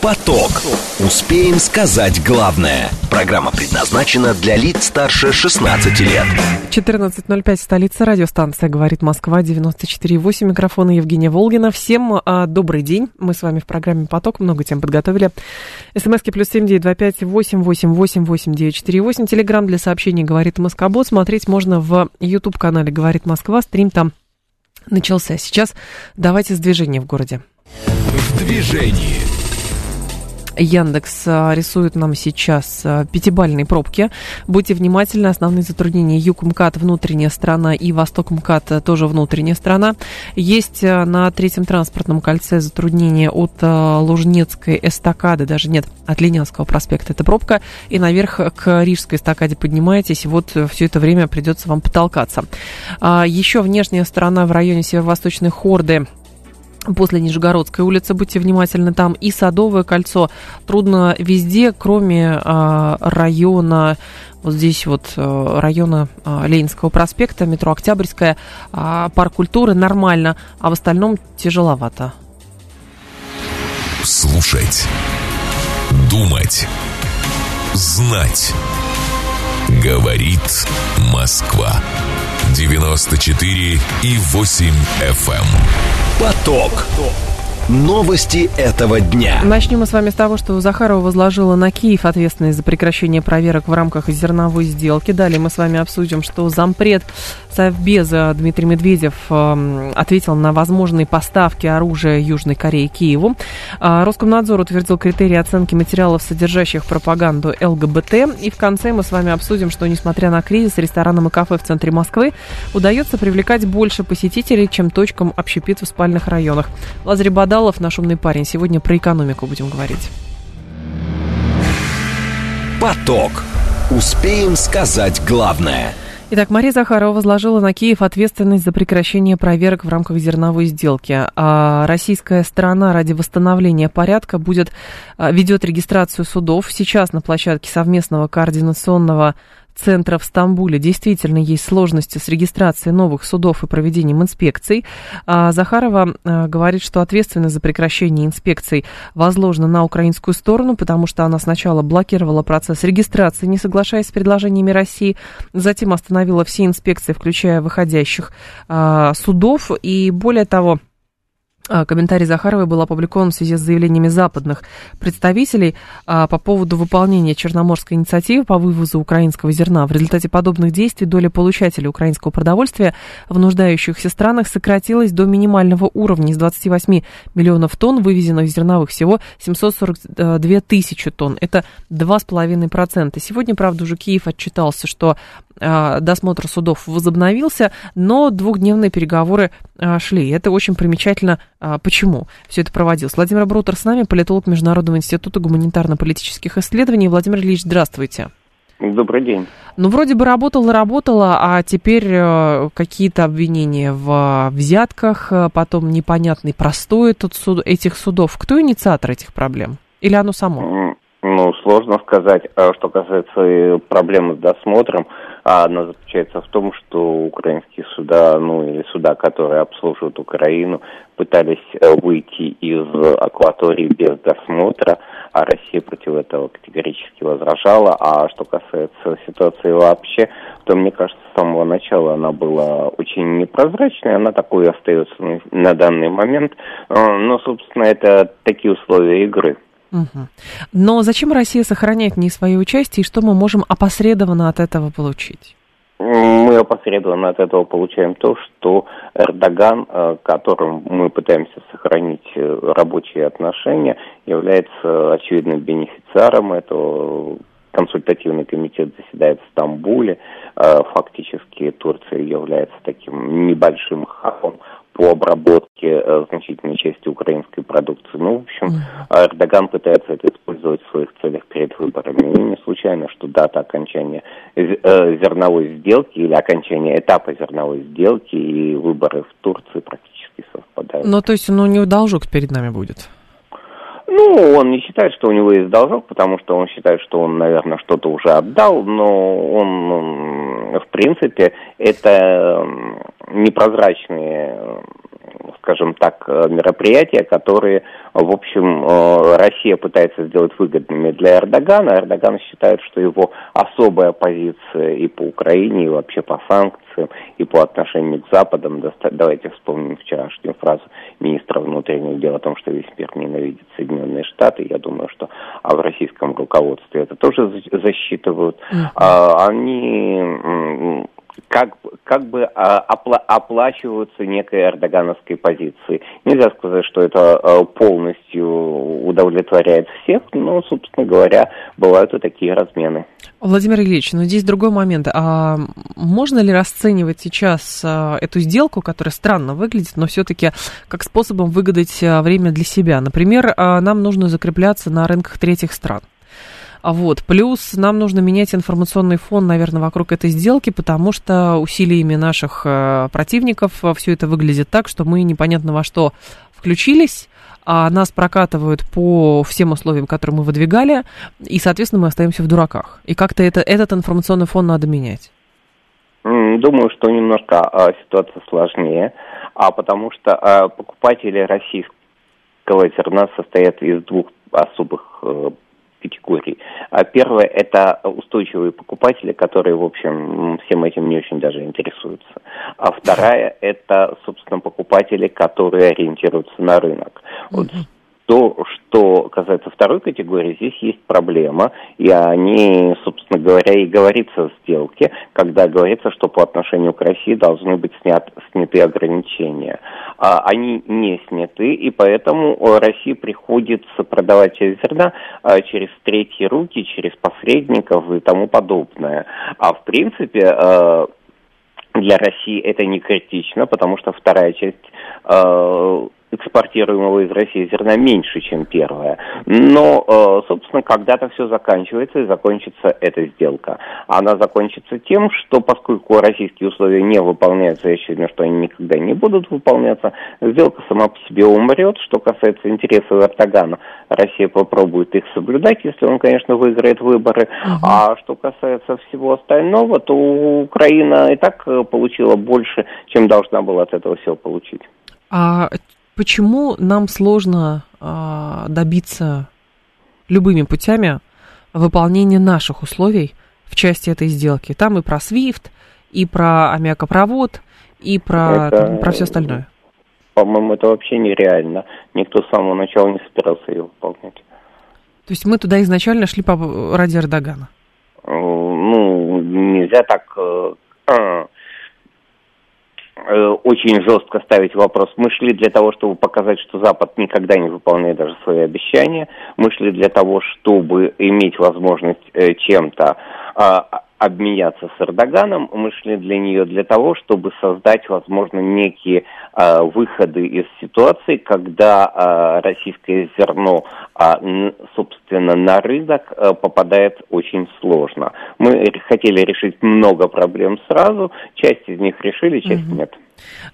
Поток. Успеем сказать главное. Программа предназначена для лиц старше 16 лет. 14.05, столица, радиостанция «Говорит Москва», 94.8, микрофона Евгения Волгина. Всем а, добрый день, мы с вами в программе «Поток», много тем подготовили. СМСки плюс семь девять два пять восемь восемь восемь восемь девять четыре восемь. Телеграмм для сообщений «Говорит Москобот». Смотреть можно в YouTube-канале «Говорит Москва», стрим там начался. Сейчас давайте с движения в городе. В движении. Яндекс а, рисует нам сейчас а, пятибальные пробки. Будьте внимательны, основные затруднения Юг МКАД внутренняя сторона и Восток МКАД а, тоже внутренняя сторона. Есть на третьем транспортном кольце затруднения от Лужнецкой эстакады, даже нет, от Ленинского проспекта это пробка, и наверх к Рижской эстакаде поднимаетесь, вот все это время придется вам потолкаться. Еще внешняя сторона в районе Северо-Восточной Хорды после Нижегородской улицы, будьте внимательны там, и Садовое кольцо. Трудно везде, кроме а, района, вот здесь вот а, района а, Ленинского проспекта, метро Октябрьская, а, парк культуры нормально, а в остальном тяжеловато. Слушать, думать, знать. Говорит Москва. 94 и 8 FM. Поток. Новости этого дня. Начнем мы с вами с того, что Захарова возложила на Киев ответственность за прекращение проверок в рамках зерновой сделки. Далее мы с вами обсудим, что зампред Совбеза Дмитрий Медведев э, ответил на возможные поставки оружия Южной Кореи Киеву. Э, Роскомнадзор утвердил критерии оценки материалов, содержащих пропаганду ЛГБТ. И в конце мы с вами обсудим, что несмотря на кризис, ресторанам и кафе в центре Москвы удается привлекать больше посетителей, чем точкам общепит в спальных районах. Лазарь Бадалов, наш умный парень. Сегодня про экономику будем говорить. Поток. Успеем сказать главное – Итак, Мария Захарова возложила на Киев ответственность за прекращение проверок в рамках зерновой сделки. А российская сторона ради восстановления порядка будет, а, ведет регистрацию судов. Сейчас на площадке совместного координационного центра в Стамбуле действительно есть сложности с регистрацией новых судов и проведением инспекций. А Захарова а, говорит, что ответственность за прекращение инспекций возложена на украинскую сторону, потому что она сначала блокировала процесс регистрации, не соглашаясь с предложениями России, затем остановила все инспекции, включая выходящих а, судов, и более того, комментарий Захаровой был опубликован в связи с заявлениями западных представителей а, по поводу выполнения Черноморской инициативы по вывозу украинского зерна. В результате подобных действий доля получателей украинского продовольствия в нуждающихся странах сократилась до минимального уровня. Из 28 миллионов тонн вывезенных зерновых всего 742 тысячи тонн. Это 2,5%. Сегодня, правда, уже Киев отчитался, что а, досмотр судов возобновился, но двухдневные переговоры а, шли. Это очень примечательно. А, почему все это проводилось? Владимир Брутер с нами, политолог Международного института гуманитарно-политических исследований. Владимир Ильич, здравствуйте. Добрый день. Ну, вроде бы работала, работала, а теперь э, какие-то обвинения в взятках, потом непонятный простой этот суд, этих судов. Кто инициатор этих проблем? Или оно само? Ну, сложно сказать. Что касается проблемы с досмотром, а она заключается в том, что украинские суда, ну или суда, которые обслуживают Украину, пытались э, выйти из акватории без досмотра, а Россия против этого категорически возражала. А что касается ситуации вообще, то мне кажется, с самого начала она была очень непрозрачной, она такой остается на данный момент. Э, но, собственно, это такие условия игры. Угу. Но зачем Россия сохраняет не свое участие, и что мы можем опосредованно от этого получить? Мы опосредованно от этого получаем то, что Эрдоган, э, которым мы пытаемся сохранить э, рабочие отношения, является очевидным бенефициаром этого. Консультативный комитет заседает в Стамбуле. Э, фактически Турция является таким небольшим хабом по обработке э, значительной части украинской продукции. Ну, в общем, Эрдоган пытается это использовать в своих целях перед выборами. И не случайно, что дата окончания э, зерновой сделки или окончания этапа зерновой сделки и выборы в Турции практически совпадают. Ну, то есть, ну, не должок перед нами будет? Ну, он не считает, что у него есть должок, потому что он считает, что он, наверное, что-то уже отдал, но он в принципе, это непрозрачные скажем так, мероприятия, которые, в общем, Россия пытается сделать выгодными для Эрдогана. Эрдоган считает, что его особая позиция и по Украине, и вообще по санкциям, и по отношению к Западам, давайте вспомним вчерашнюю фразу министра внутренних дел о том, что весь мир ненавидит Соединенные Штаты. Я думаю, что а в российском руководстве это тоже засчитывают. Mm-hmm. Они как, как бы а, опла оплачиваются некой эрдогановской позиции. Нельзя сказать, что это а, полностью удовлетворяет всех, но, собственно говоря, бывают и такие размены. Владимир Ильич, но здесь другой момент. А можно ли расценивать сейчас а, эту сделку, которая странно выглядит, но все-таки как способом выгадать время для себя? Например, нам нужно закрепляться на рынках третьих стран. А вот. Плюс нам нужно менять информационный фон, наверное, вокруг этой сделки, потому что усилиями наших э, противников э, все это выглядит так, что мы непонятно во что включились, а нас прокатывают по всем условиям, которые мы выдвигали, и, соответственно, мы остаемся в дураках. И как-то это, этот информационный фон надо менять. Думаю, что немножко а, ситуация сложнее, а потому что а, покупатели российского зерна состоят из двух особых а, категорий. А первое – это устойчивые покупатели, которые, в общем, всем этим не очень даже интересуются. А вторая – это, собственно, покупатели, которые ориентируются на рынок. Вот то, что касается второй категории, здесь есть проблема, и они, собственно говоря, и говорится в сделке, когда говорится, что по отношению к России должны быть снят, сняты ограничения. А они не сняты, и поэтому России приходится продавать через зерна а, через третьи руки, через посредников и тому подобное. А в принципе, а, для России это не критично, потому что вторая часть экспортируемого из России зерна меньше, чем первая. Но, э, собственно, когда-то все заканчивается и закончится эта сделка. Она закончится тем, что поскольку российские условия не выполняются, я считаю, что они никогда не будут выполняться, сделка сама по себе умрет. Что касается интересов Эрдогана, Россия попробует их соблюдать, если он, конечно, выиграет выборы. А что касается всего остального, то Украина и так э, получила больше, чем должна была от этого всего получить. А почему нам сложно а, добиться любыми путями выполнения наших условий в части этой сделки. Там и про SWIFT, и про аммиакопровод, и про, это, про все остальное. По-моему, это вообще нереально. Никто с самого начала не собирался ее выполнять. То есть мы туда изначально шли по, ради Эрдогана? Ну, нельзя так э, Э, очень жестко ставить вопрос. Мы шли для того, чтобы показать, что Запад никогда не выполняет даже свои обещания. Мы шли для того, чтобы иметь возможность э, чем-то а, обменяться с Эрдоганом. Мы шли для нее для того, чтобы создать, возможно, некие э, выходы из ситуации, когда э, российское зерно, э, собственно, на рынок э, попадает очень сложно. Мы хотели решить много проблем сразу, часть из них решили, часть угу. нет.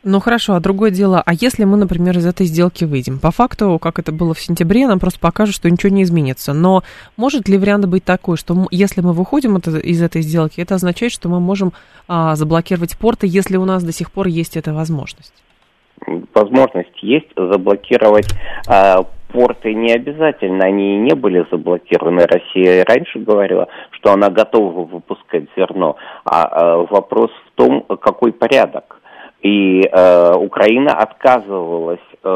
Ну хорошо, а другое дело, а если мы, например, из этой сделки выйдем? По факту, как это было в сентябре, нам просто покажут, что ничего не изменится. Но может ли вариант быть такой, что если мы выходим из этой сделки, это означает, что мы можем а, заблокировать порты, если у нас до сих пор есть эта возможность? Возможность есть заблокировать а, порты не обязательно, они не были заблокированы. Россия раньше говорила, что она готова выпускать зерно. А, а вопрос в том, какой порядок. И э, Украина отказывалась э,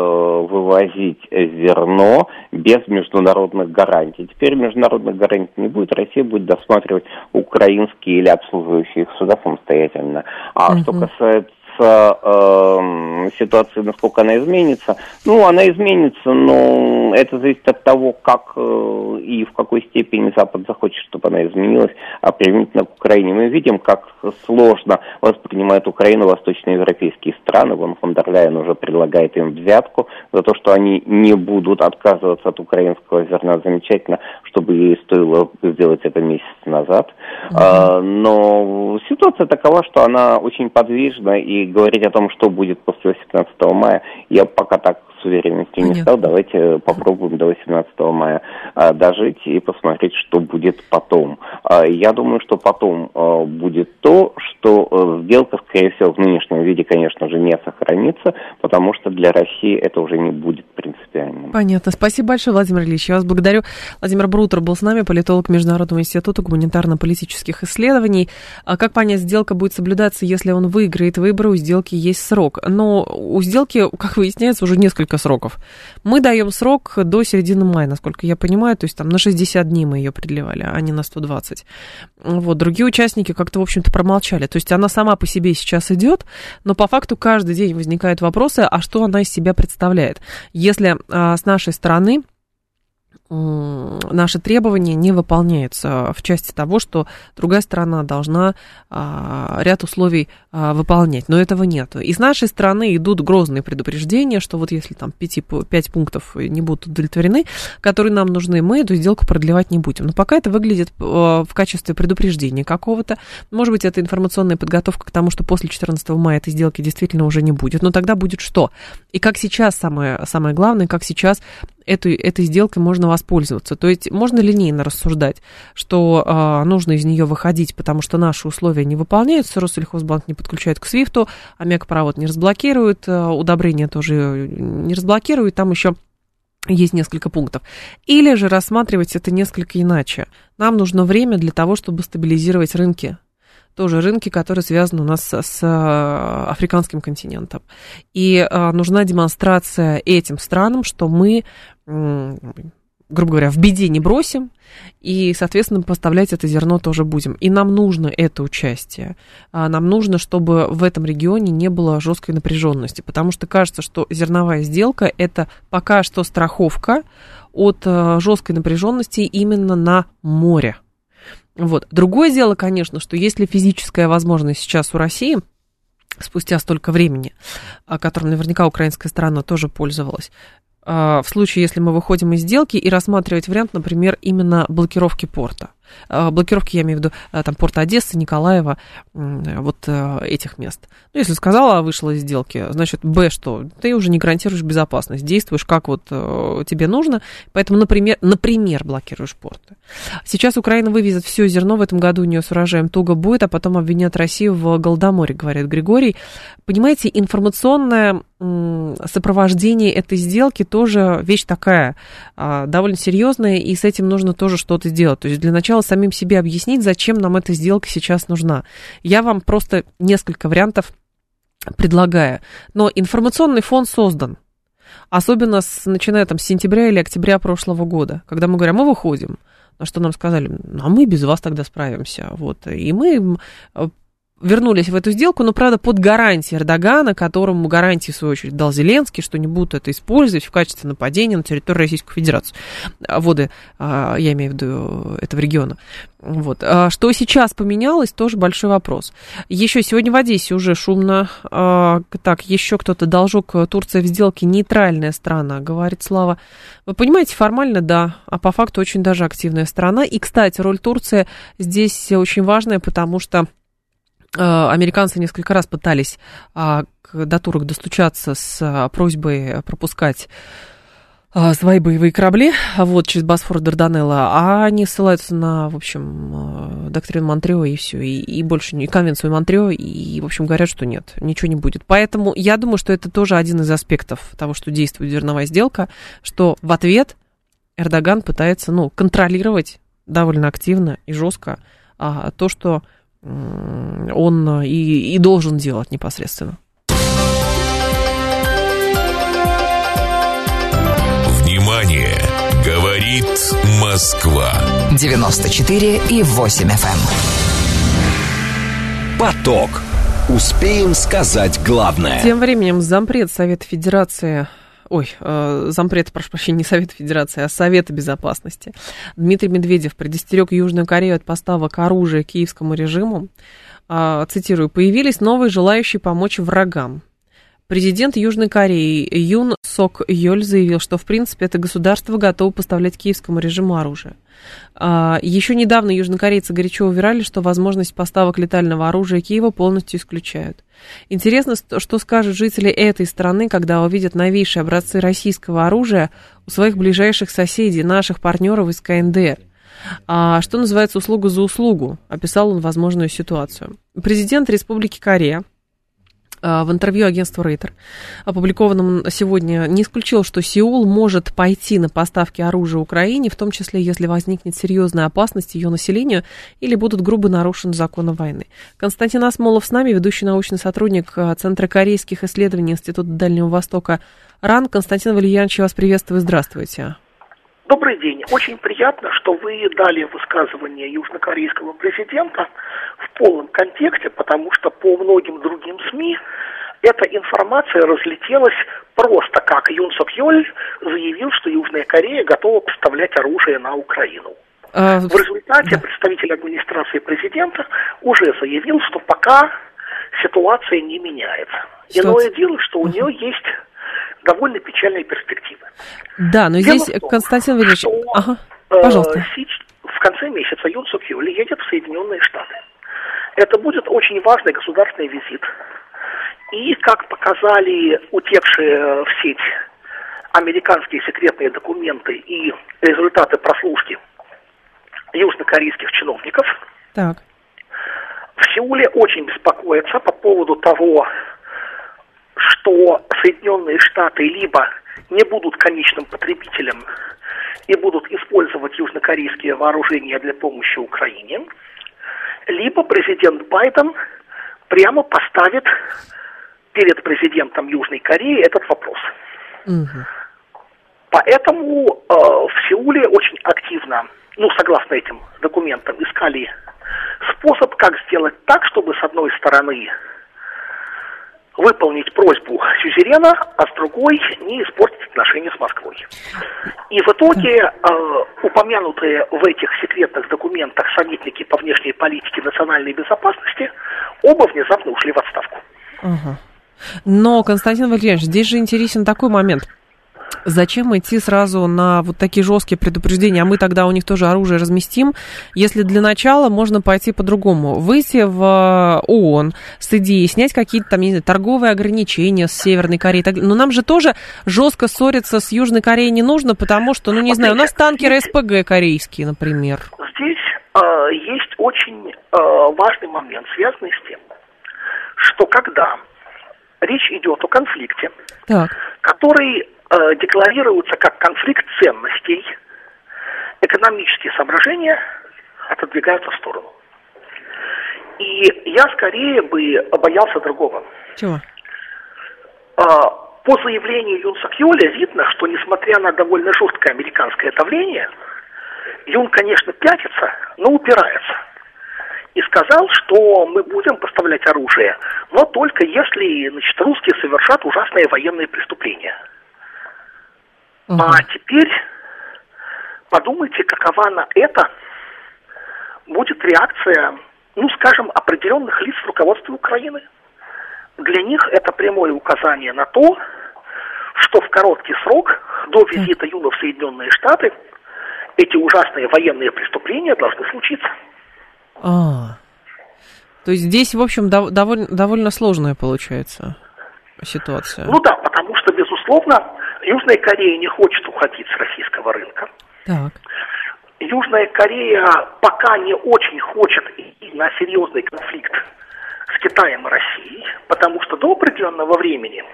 вывозить зерно без международных гарантий. Теперь международных гарантий не будет, Россия будет досматривать украинские или обслуживающие их суда самостоятельно. А угу. что касается э, ситуации, насколько она изменится. Ну, она изменится, но это зависит от того, как э, и в какой степени Запад захочет, чтобы она изменилась, а применительно к Украине. Мы видим, как сложно воспринимают Украину восточноевропейские страны. Вон фон дер Ляйен уже предлагает им взятку за то, что они не будут отказываться от украинского зерна. Замечательно, чтобы ей стоило сделать это месяц назад. Mm-hmm. А, но ситуация такова, что она очень подвижна и говорить о том, что будет после 18 мая, я пока так с уверенностью не стал. Давайте попробуем до 18 мая а, дожить и посмотреть, что будет потом. А, я думаю, что потом а, будет то, что э, сделка, скорее всего, в нынешнем виде, конечно же, не сохранится, потому что для России это уже не будет принципиальным. Понятно. Спасибо большое, Владимир Ильич. Я вас благодарю. Владимир Брутер был с нами, политолог Международного института гуманитарно-политических исследований. А как понять, сделка будет соблюдаться, если он выиграет выборы, у сделки есть срок. Но у сделки, как выясняется, уже несколько сроков. Мы даем срок до середины мая, насколько я понимаю, то есть там на 60 дней мы ее продлевали, а не на 120. Вот, другие участники как-то, в общем-то, промолчали. То есть она сама по себе сейчас идет, но по факту каждый день возникают вопросы, а что она из себя представляет. Если а, с нашей стороны наши требования не выполняются в части того, что другая сторона должна а, ряд условий а, выполнять, но этого нет. И с нашей стороны идут грозные предупреждения, что вот если там 5, 5 пунктов не будут удовлетворены, которые нам нужны, мы эту сделку продлевать не будем. Но пока это выглядит а, в качестве предупреждения какого-то. Может быть, это информационная подготовка к тому, что после 14 мая этой сделки действительно уже не будет. Но тогда будет что? И как сейчас самое, самое главное, как сейчас этой, этой сделкой можно воспользоваться. То есть можно линейно рассуждать, что э, нужно из нее выходить, потому что наши условия не выполняются, Россельхозбанк не подключает к Свифту, Омега-провод не разблокирует, э, удобрения тоже не разблокирует, там еще есть несколько пунктов. Или же рассматривать это несколько иначе. Нам нужно время для того, чтобы стабилизировать рынки тоже рынки, которые связаны у нас с э, африканским континентом. И э, нужна демонстрация этим странам, что мы грубо говоря, в беде не бросим, и, соответственно, поставлять это зерно тоже будем. И нам нужно это участие. А, нам нужно, чтобы в этом регионе не было жесткой напряженности, потому что кажется, что зерновая сделка это пока что страховка от э, жесткой напряженности именно на море. Вот. Другое дело, конечно, что если физическая возможность сейчас у России, спустя столько времени, которым наверняка украинская сторона тоже пользовалась, в случае, если мы выходим из сделки и рассматривать вариант, например, именно блокировки порта. А, блокировки, я имею в виду, а, там, порта Одессы, Николаева, вот этих мест. Ну, если сказала, вышла из сделки, значит, Б, что ты уже не гарантируешь безопасность, действуешь как вот э, тебе нужно, поэтому, например, например, блокируешь порты. Сейчас Украина вывезет все зерно в этом году, у нее с урожаем туго будет, а потом обвинят Россию в Голодоморе, говорит Григорий. Понимаете, информационное сопровождение этой сделки тоже вещь такая а, довольно серьезная, и с этим нужно тоже что-то сделать. То есть для начала самим себе объяснить, зачем нам эта сделка сейчас нужна. Я вам просто несколько вариантов предлагаю. Но информационный фон создан. Особенно с, начиная там, с сентября или октября прошлого года, когда мы говорим, мы выходим. На что нам сказали, ну, а мы без вас тогда справимся. Вот. И мы вернулись в эту сделку, но, правда, под гарантией Эрдогана, которому гарантии, в свою очередь, дал Зеленский, что не будут это использовать в качестве нападения на территорию Российской Федерации. А, воды, а, я имею в виду этого региона. Вот. А что сейчас поменялось, тоже большой вопрос. Еще сегодня в Одессе уже шумно. Так, еще кто-то должок Турция в сделке нейтральная страна, говорит Слава. Вы понимаете, формально да, а по факту очень даже активная страна. И, кстати, роль Турции здесь очень важная, потому что американцы несколько раз пытались а, до турок достучаться с а, просьбой пропускать а, свои боевые корабли вот, через Босфор Дарданелла, а они ссылаются на, в общем, доктрину Монтрео и все, и, и больше не конвенцию Монтрео, и, в общем, говорят, что нет, ничего не будет. Поэтому я думаю, что это тоже один из аспектов того, что действует зерновая сделка, что в ответ Эрдоган пытается, ну, контролировать довольно активно и жестко а, то, что он и, и должен делать непосредственно. Внимание! Говорит Москва. 94 и 8 FM. Эм. Поток. Успеем сказать главное. Тем временем зампред Совета Федерации ой, э, зампред, прошу прощения, не Совета Федерации, а Совета Безопасности, Дмитрий Медведев предостерег Южную Корею от поставок оружия киевскому режиму. Э, цитирую, появились новые желающие помочь врагам. Президент Южной Кореи Юн Сок Йоль заявил, что в принципе это государство готово поставлять киевскому режиму оружие. А, Еще недавно южнокорейцы горячо уверяли, что возможность поставок летального оружия Киева полностью исключают. Интересно, что скажут жители этой страны, когда увидят новейшие образцы российского оружия у своих ближайших соседей, наших партнеров из КНДР. А, что называется услуга за услугу, описал он возможную ситуацию. Президент Республики Корея в интервью агентству Рейтер, опубликованном сегодня, не исключил, что Сеул может пойти на поставки оружия Украине, в том числе, если возникнет серьезная опасность ее населению или будут грубо нарушены законы войны. Константин Асмолов с нами, ведущий научный сотрудник а, Центра корейских исследований Института Дальнего Востока РАН. Константин Валерьянович, я вас приветствую, здравствуйте. Добрый день. Очень приятно, что вы дали высказывание южнокорейского президента в полном контексте, потому что по многим другим СМИ эта информация разлетелась просто как Юн Сок Йоль заявил, что Южная Корея готова поставлять оружие на Украину. А, в результате представитель администрации президента уже заявил, что пока ситуация не меняется. Иное дело, что у нее есть довольно печальные перспективы. Да, но Дело здесь, том, Константин Валерьевич, что, ага, э, пожалуйста. В конце месяца Юн Сук Юль едет в Соединенные Штаты. Это будет очень важный государственный визит. И, как показали утекшие в сеть американские секретные документы и результаты прослушки южнокорейских чиновников, так. в Сеуле очень беспокоятся по поводу того, что Соединенные Штаты либо не будут конечным потребителем и будут использовать южнокорейские вооружения для помощи Украине, либо президент Байден прямо поставит перед президентом Южной Кореи этот вопрос. Угу. Поэтому э, в Сеуле очень активно, ну, согласно этим документам, искали способ, как сделать так, чтобы, с одной стороны, выполнить просьбу сюзерена, а с другой не испортить отношения с Москвой. И в итоге э, упомянутые в этих секретных документах советники по внешней политике национальной безопасности оба внезапно ушли в отставку. Угу. Но, Константин Валерьевич, здесь же интересен такой момент. Зачем идти сразу на вот такие жесткие предупреждения, а мы тогда у них тоже оружие разместим, если для начала можно пойти по-другому. Выйти в э, ООН с идеей снять какие-то там, не знаю, торговые ограничения с Северной Кореей. Но нам же тоже жестко ссориться с Южной Кореей не нужно, потому что, ну не знаю, у нас танкеры СПГ корейские, например. Здесь э, есть очень э, важный момент, связанный с тем, что когда речь идет о конфликте, так. который э, декларируются как конфликт ценностей, экономические соображения отодвигаются в сторону. И я скорее бы боялся другого. Чего? Э, по заявлению Юн Сакьоля видно, что несмотря на довольно жесткое американское давление, Юн, конечно, пятится, но упирается. И сказал, что мы будем поставлять оружие, но только если значит, русские совершат ужасные военные преступления – Угу. А теперь подумайте, какова на это будет реакция, ну, скажем, определенных лиц в руководстве Украины. Для них это прямое указание на то, что в короткий срок до визита Юна в Соединенные Штаты эти ужасные военные преступления должны случиться. А, то есть здесь, в общем, дов- довольно, довольно сложная получается ситуация. Ну да, потому что, безусловно, Южная Корея не хочет уходить с российского рынка. Так. Южная Корея пока не очень хочет идти на серьезный конфликт с Китаем и Россией, потому что до определенного времени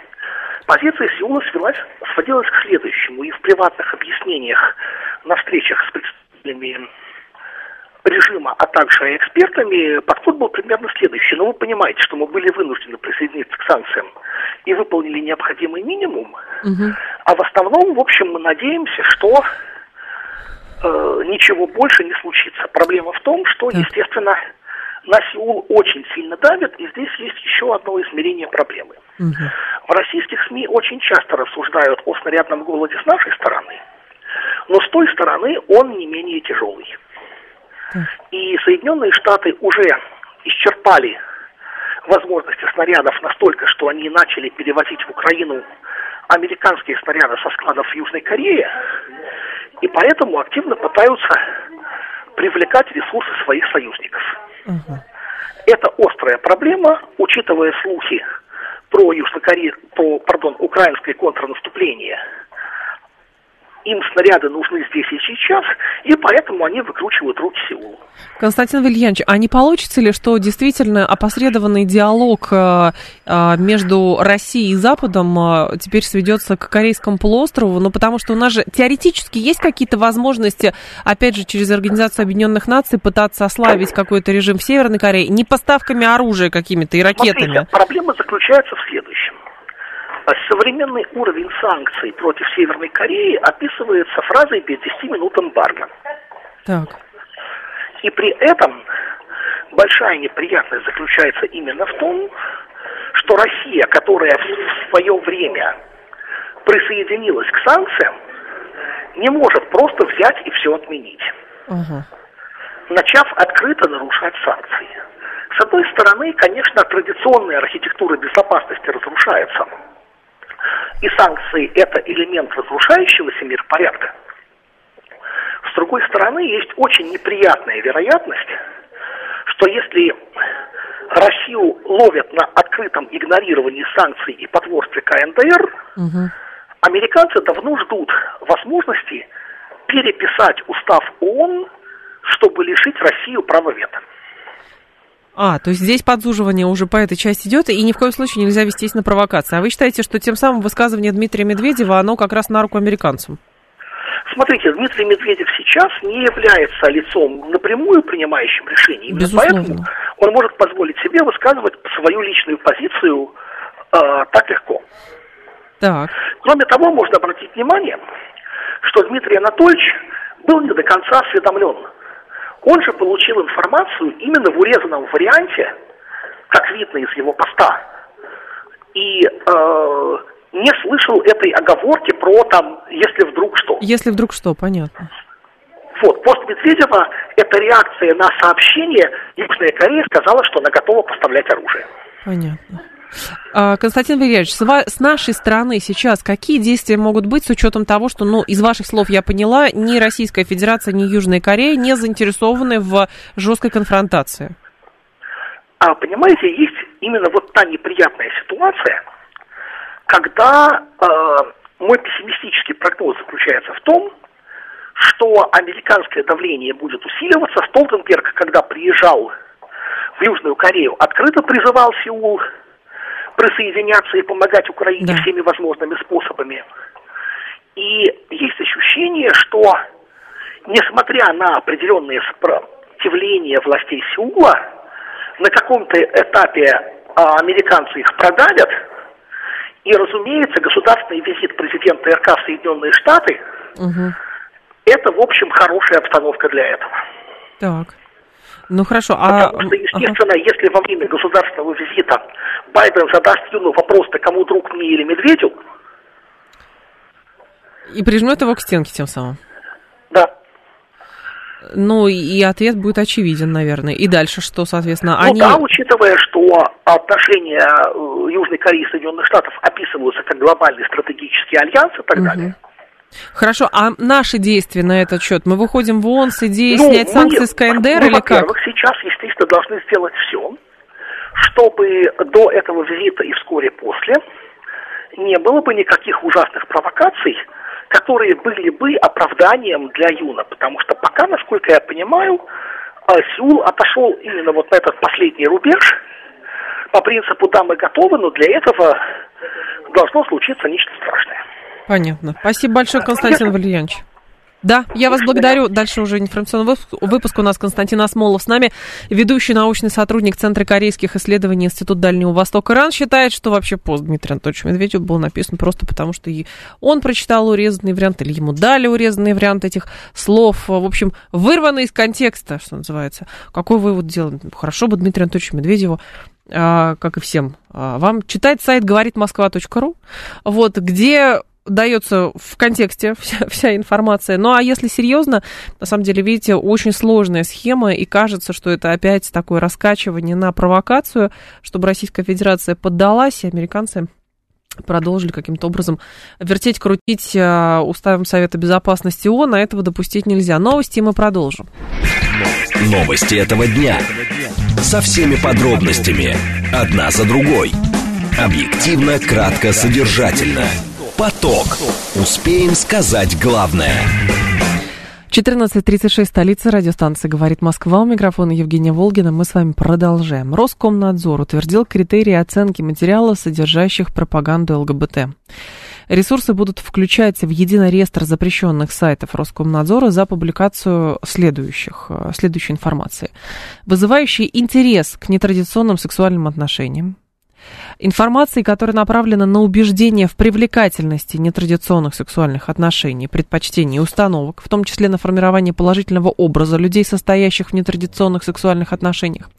позиция Сеула свелась, сводилась к следующему. И в приватных объяснениях на встречах с представителями режима, а также экспертами, подход был примерно следующий. Но вы понимаете, что мы были вынуждены присоединиться к санкциям и выполнили необходимый минимум. Угу. А в основном, в общем, мы надеемся, что э, ничего больше не случится. Проблема в том, что, так. естественно, на Сеул очень сильно давят, и здесь есть еще одно измерение проблемы. Угу. В российских СМИ очень часто рассуждают о снарядном голоде с нашей стороны, но с той стороны он не менее тяжелый. И Соединенные Штаты уже исчерпали возможности снарядов настолько, что они начали перевозить в Украину американские снаряды со складов Южной Корее, и поэтому активно пытаются привлекать ресурсы своих союзников. Угу. Это острая проблема, учитывая слухи про Южнокоре... про, пардон, украинское контрнаступление им снаряды нужны здесь и сейчас, и поэтому они выкручивают руки Сеулу. Константин Вильянович, а не получится ли, что действительно опосредованный диалог э, э, между Россией и Западом э, теперь сведется к Корейскому полуострову? Ну, потому что у нас же теоретически есть какие-то возможности, опять же, через Организацию Объединенных Наций пытаться ослабить какой-то режим в Северной Корее, не поставками оружия какими-то и ракетами. Смотрите, проблема заключается в следующем. Современный уровень санкций против Северной Кореи описывается фразой «без 10 минут эмбарго». Так. И при этом большая неприятность заключается именно в том, что Россия, которая в свое время присоединилась к санкциям, не может просто взять и все отменить, uh начав открыто нарушать санкции. С одной стороны, конечно, традиционная архитектура безопасности разрушается – и санкции – это элемент разрушающегося миропорядка, с другой стороны, есть очень неприятная вероятность, что если Россию ловят на открытом игнорировании санкций и потворстве КНДР, угу. американцы давно ждут возможности переписать устав ООН, чтобы лишить Россию права вето. А, то есть здесь подзуживание уже по этой части идет, и ни в коем случае нельзя вестись на провокации. А вы считаете, что тем самым высказывание Дмитрия Медведева, оно как раз на руку американцам? Смотрите, Дмитрий Медведев сейчас не является лицом напрямую принимающим решения. Именно Безусловно. поэтому он может позволить себе высказывать свою личную позицию э, так легко. Так. Кроме того, можно обратить внимание, что Дмитрий Анатольевич был не до конца осведомлен он же получил информацию именно в урезанном варианте, как видно из его поста. И э, не слышал этой оговорки про там, если вдруг что. Если вдруг что, понятно. Вот, пост Медведева – это реакция на сообщение. Южная Корея сказала, что она готова поставлять оружие. Понятно. А, Константин Валерьевич, с нашей стороны сейчас какие действия могут быть с учетом того, что, ну, из ваших слов я поняла, ни Российская Федерация, ни Южная Корея не заинтересованы в жесткой конфронтации? А, понимаете, есть именно вот та неприятная ситуация, когда э, мой пессимистический прогноз заключается в том, что американское давление будет усиливаться. Столтенберг, когда приезжал в Южную Корею, открыто призывал Сеул присоединяться и помогать Украине да. всеми возможными способами. И есть ощущение, что несмотря на определенные сопротивления властей Сеула, на каком-то этапе а, американцы их продавят, и, разумеется, государственный визит президента РК в Соединенные Штаты угу. это, в общем, хорошая обстановка для этого. Так. Ну хорошо, а... Потому что, естественно, ага. если во время государственного визита Байден задаст Юну вопрос-то кому друг мне или Медведю... И прижмет его к стенке тем самым. Да. Ну, и ответ будет очевиден, наверное. И дальше что, соответственно, ну, они... да, учитывая, что отношения э, Южной Кореи и Соединенных Штатов описываются как глобальный стратегический альянс и так угу. далее. Хорошо, а наши действия на этот счет? Мы выходим в ООН с идеей ну, снять санкции мы, с КНДР ну, или как? сейчас, естественно, должны сделать все, чтобы до этого визита и вскоре после не было бы никаких ужасных провокаций, которые были бы оправданием для Юна. Потому что пока, насколько я понимаю, а, Сеул отошел именно вот на этот последний рубеж по принципу «да, мы готовы», но для этого должно случиться нечто страшное. Понятно. Спасибо большое, Константин Валерьянович. Да, я вас благодарю. Дальше уже информационный выпуск. у нас Константин Осмолов с нами, ведущий научный сотрудник Центра корейских исследований Институт Дальнего Востока РАН, считает, что вообще пост Дмитрия Анатольевича Медведева был написан просто потому, что он прочитал урезанный вариант, или ему дали урезанный вариант этих слов. В общем, вырвано из контекста, что называется. Какой вывод делать? Хорошо бы Дмитрию Анатольевичу Медведеву а, как и всем а, вам, читать сайт говорит москва.ру, вот, где дается в контексте вся, вся информация. Ну а если серьезно, на самом деле, видите, очень сложная схема, и кажется, что это опять такое раскачивание на провокацию, чтобы Российская Федерация поддалась, и американцы продолжили каким-то образом вертеть, крутить э, уставом Совета Безопасности ООН, а этого допустить нельзя. Новости мы продолжим. Новости этого дня. Со всеми подробностями. Одна за другой. Объективно, кратко, содержательно. Поток. Успеем сказать главное. 14.36, столица радиостанции «Говорит Москва». У микрофона Евгения Волгина. Мы с вами продолжаем. Роскомнадзор утвердил критерии оценки материалов, содержащих пропаганду ЛГБТ. Ресурсы будут включать в единый реестр запрещенных сайтов Роскомнадзора за публикацию следующих, э, следующей информации. Вызывающий интерес к нетрадиционным сексуальным отношениям, Информации, которая направлена на убеждение в привлекательности нетрадиционных сексуальных отношений, предпочтений и установок, в том числе на формирование положительного образа людей, состоящих в нетрадиционных сексуальных отношениях.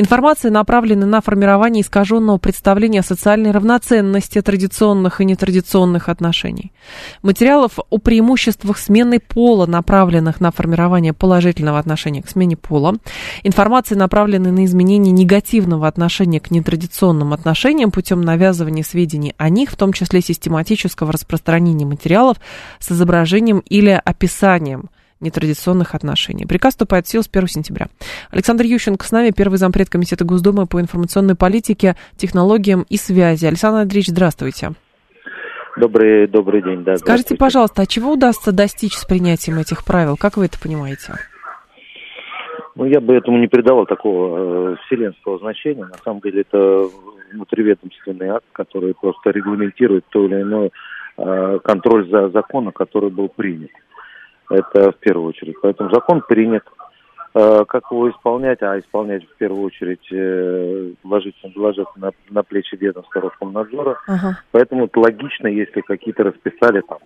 Информация направлена на формирование искаженного представления о социальной равноценности традиционных и нетрадиционных отношений. Материалов о преимуществах смены пола, направленных на формирование положительного отношения к смене пола. Информация направлена на изменение негативного отношения к нетрадиционным отношениям путем навязывания сведений о них, в том числе систематического распространения материалов с изображением или описанием нетрадиционных отношений. Приказ вступает в силу с 1 сентября. Александр Ющенко с нами, первый зампред Комитета Госдумы по информационной политике, технологиям и связи. Александр Андреевич, здравствуйте. Добрый, добрый день, да. Скажите, пожалуйста, а чего удастся достичь с принятием этих правил? Как вы это понимаете? Ну, я бы этому не придавал такого э, вселенского значения. На самом деле это внутриведомственный акт, который просто регламентирует то или иное э, контроль за законом, который был принят. Это в первую очередь. Поэтому закон принят. Э, как его исполнять? А исполнять в первую очередь э, ложится, ложится на, на плечи ведомства Роскомнадзора. Ага. Поэтому это логично, если какие-то расписали там